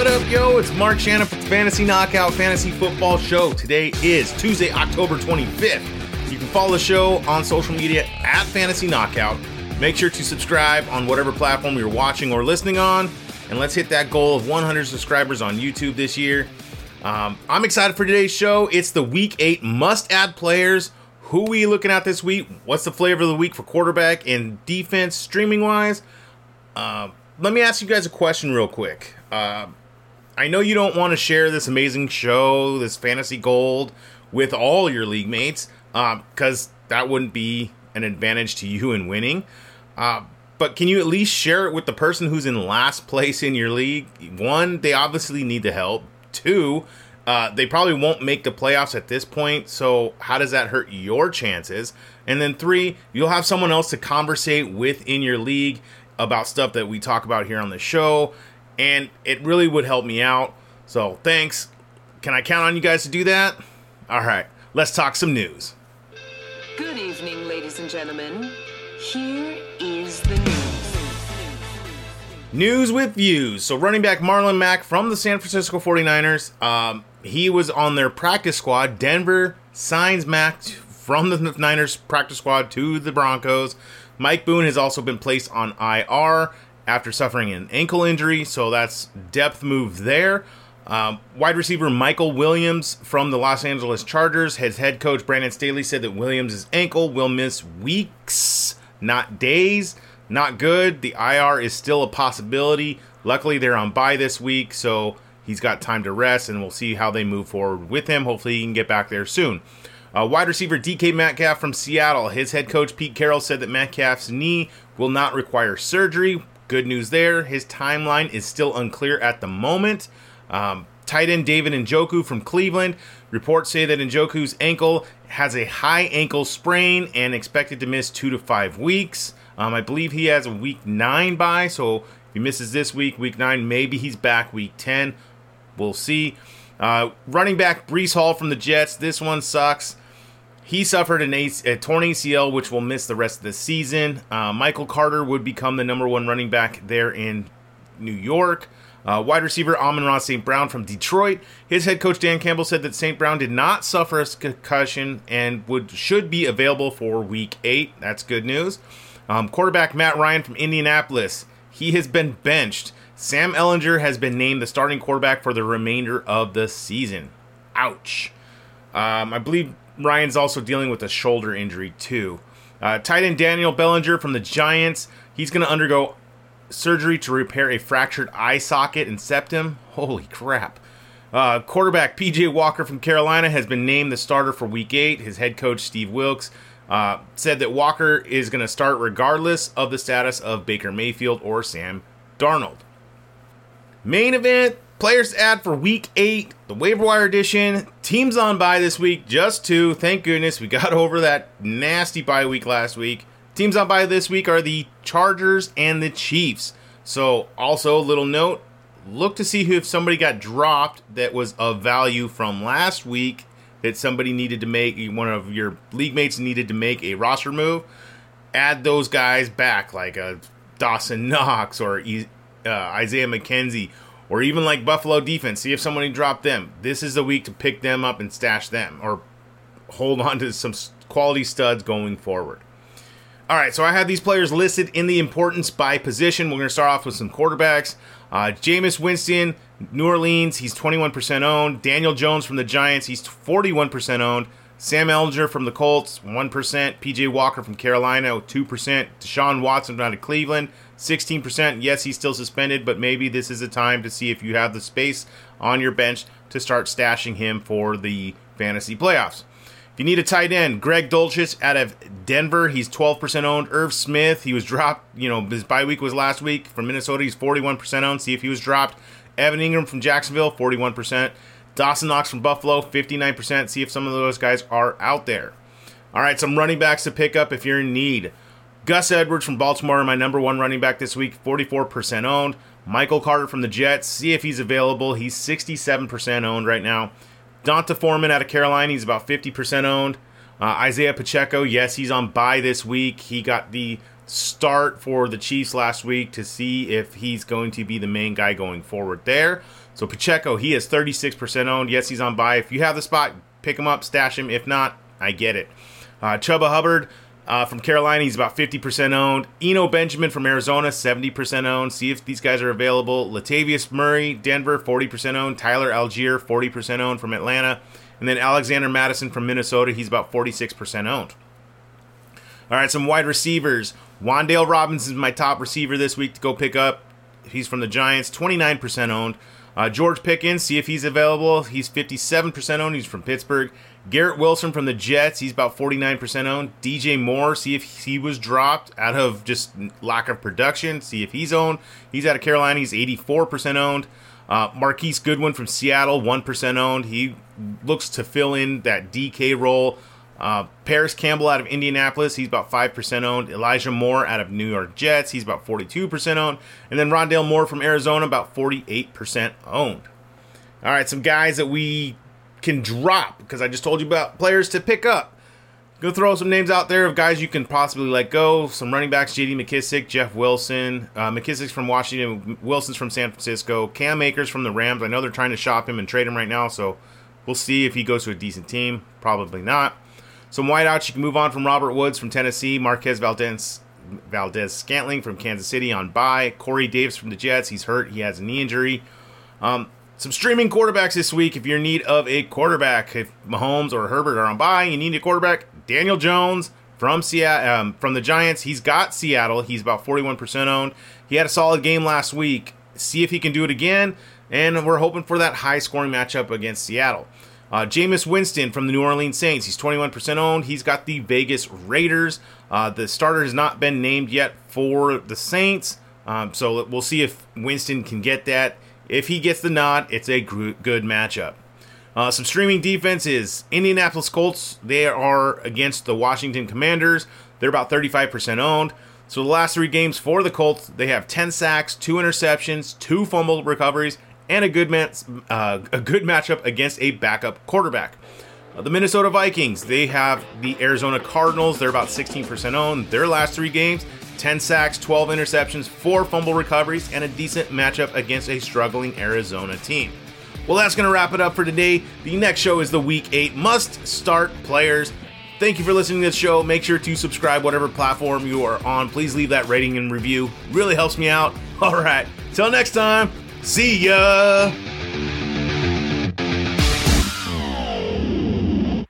What up, yo? It's Mark Shannon from Fantasy Knockout Fantasy Football Show. Today is Tuesday, October 25th. You can follow the show on social media at Fantasy Knockout. Make sure to subscribe on whatever platform you're watching or listening on. And let's hit that goal of 100 subscribers on YouTube this year. Um, I'm excited for today's show. It's the Week 8 must add players. Who we looking at this week? What's the flavor of the week for quarterback and defense streaming wise? Uh, let me ask you guys a question real quick. Uh, I know you don't want to share this amazing show, this fantasy gold, with all your league mates, because uh, that wouldn't be an advantage to you in winning. Uh, but can you at least share it with the person who's in last place in your league? One, they obviously need the help. Two, uh, they probably won't make the playoffs at this point. So how does that hurt your chances? And then three, you'll have someone else to conversate with in your league about stuff that we talk about here on the show, and it really would help me out. So thanks. Can I count on you guys to do that? All right, let's talk some news. Good evening, ladies and gentlemen. Here is the news. News with views. So, running back Marlon Mack from the San Francisco 49ers, um, he was on their practice squad. Denver signs Mack from the Niners practice squad to the Broncos. Mike Boone has also been placed on IR after suffering an ankle injury, so that's depth move there. Um, wide receiver Michael Williams from the Los Angeles Chargers. His head coach Brandon Staley said that Williams' ankle will miss weeks, not days. Not good. The IR is still a possibility. Luckily, they're on bye this week, so he's got time to rest, and we'll see how they move forward with him. Hopefully, he can get back there soon. Uh, wide receiver DK Metcalf from Seattle. His head coach Pete Carroll said that Metcalf's knee will not require surgery. Good news there. His timeline is still unclear at the moment. Um, tight end David Njoku from Cleveland. Reports say that Njoku's ankle has a high ankle sprain and expected to miss two to five weeks. Um, I believe he has a week nine bye, so if he misses this week, week nine, maybe he's back week 10. We'll see. Uh, running back Breece Hall from the Jets. This one sucks. He suffered an AC, a torn ACL, which will miss the rest of the season. Uh, Michael Carter would become the number one running back there in New York. Uh, wide receiver Amon Ross St. Brown from Detroit. His head coach Dan Campbell said that St. Brown did not suffer a concussion and would should be available for Week Eight. That's good news. Um, quarterback Matt Ryan from Indianapolis. He has been benched. Sam Ehlinger has been named the starting quarterback for the remainder of the season. Ouch. Um, I believe Ryan's also dealing with a shoulder injury too. Uh, tight end Daniel Bellinger from the Giants. He's going to undergo surgery to repair a fractured eye socket and septum. Holy crap. Uh, quarterback PJ Walker from Carolina has been named the starter for Week 8. His head coach, Steve Wilks, uh, said that Walker is going to start regardless of the status of Baker Mayfield or Sam Darnold. Main event Players add for week eight, the waiver wire edition. Teams on bye this week, just two. Thank goodness we got over that nasty bye week last week. Teams on bye this week are the Chargers and the Chiefs. So, also, a little note look to see who, if somebody got dropped that was of value from last week that somebody needed to make, one of your league mates needed to make a roster move. Add those guys back, like a Dawson Knox or uh, Isaiah McKenzie or even like Buffalo defense, see if somebody dropped them. This is the week to pick them up and stash them, or hold on to some quality studs going forward. All right, so I have these players listed in the importance by position. We're going to start off with some quarterbacks. Uh, Jameis Winston, New Orleans, he's 21% owned. Daniel Jones from the Giants, he's 41% owned. Sam Ehlinger from the Colts, 1%. PJ Walker from Carolina, 2%. Deshaun Watson down of Cleveland, 16%. Yes, he's still suspended, but maybe this is a time to see if you have the space on your bench to start stashing him for the fantasy playoffs. If you need a tight end, Greg Dulcich out of Denver, he's 12% owned. Irv Smith, he was dropped, you know, his bye week was last week. From Minnesota, he's 41% owned. See if he was dropped. Evan Engram from Jacksonville, 41%. Dawson Knox from Buffalo, 59%. See if some of those guys are out there. All right, some running backs to pick up if you're in need. Gus Edwards from Baltimore, my number one running back this week, 44% owned. Michael Carter from the Jets, see if he's available. He's 67% owned right now. D'Onta Foreman out of Carolina, he's about 50% owned. Uh, Isaiah Pacheco, yes, he's on bye this week. He got the start for the Chiefs last week to see if he's going to be the main guy going forward there. So Pacheco, he is 36% owned. Yes, he's on buy. If you have the spot, pick him up, stash him. If not, I get it. Uh, Chuba Hubbard uh, from Carolina, he's about 50% owned. Eno Benjamin from Arizona, 70% owned. See if these guys are available. Latavius Murray, Denver, 40% owned. Tyler Allgeier, 40% owned from Atlanta. And then Alexander Mattison from Minnesota, he's about 46% owned. All right, some wide receivers. Wan'Dale Robinson is my top receiver this week to go pick up. He's from the Giants, 29% owned. Uh, George Pickens, see if he's available. He's 57% owned. He's from Pittsburgh. Garrett Wilson from the Jets, he's about 49% owned. DJ Moore, see if he was dropped out of just lack of production. See if he's owned. He's out of Carolina, he's 84% owned. Uh, Marquise Goodwin from Seattle, 1% owned. He looks to fill in that DK role. Uh, Parris Campbell out of Indianapolis, he's about 5% owned. Elijah Moore out of New York Jets, he's about 42% owned. And then Rondale Moore from Arizona, about 48% owned. All right, some guys that we can drop because I just told you about players to pick up. Go throw some names out there of guys you can possibly let go. Some running backs: J.D. McKissic, Jeff Wilson, uh, McKissic's from Washington, Wilson's from San Francisco, Cam Akers from the Rams. I know they're trying to shop him and trade him right now, so we'll see if he goes to a decent team. Probably not. Some wideouts you can move on from Robert Woods from Tennessee, Marquez Valdez, Valdes Scantling from Kansas City on bye, Corey Davis from the Jets. He's hurt. He has a knee injury. Um, some streaming quarterbacks this week. If you're in need of a quarterback, if Mahomes or Herbert are on bye, you need a quarterback. Daniel Jones from Seattle, um, from the Giants. He's got Seattle. He's about 41% owned. He had a solid game last week. See if he can do it again. And we're hoping for that high scoring matchup against Seattle. Uh, Jameis Winston from the New Orleans Saints. He's 21% owned. He's got the Vegas Raiders. Uh, the starter has not been named yet for the Saints. Um, so we'll see if Winston can get that. If he gets the nod, it's a good matchup. Uh, some streaming defenses. Indianapolis Colts, they are against the Washington Commanders. They're about 35% owned. So the last three games for the Colts, they have 10 sacks, two interceptions, two fumble recoveries, and a good uh, a good matchup against a backup quarterback. Uh, the Minnesota Vikings, they have the Arizona Cardinals. They're about 16% owned. Their last three games, 10 sacks, 12 interceptions, 4 fumble recoveries, and a decent matchup against a struggling Arizona team. Well, that's going to wrap it up for today. The next show is the Week 8 must start players. Thank you for listening to this show. Make sure to subscribe whatever platform you are on. Please leave that rating and review. Really helps me out. All right. Till next time. See ya.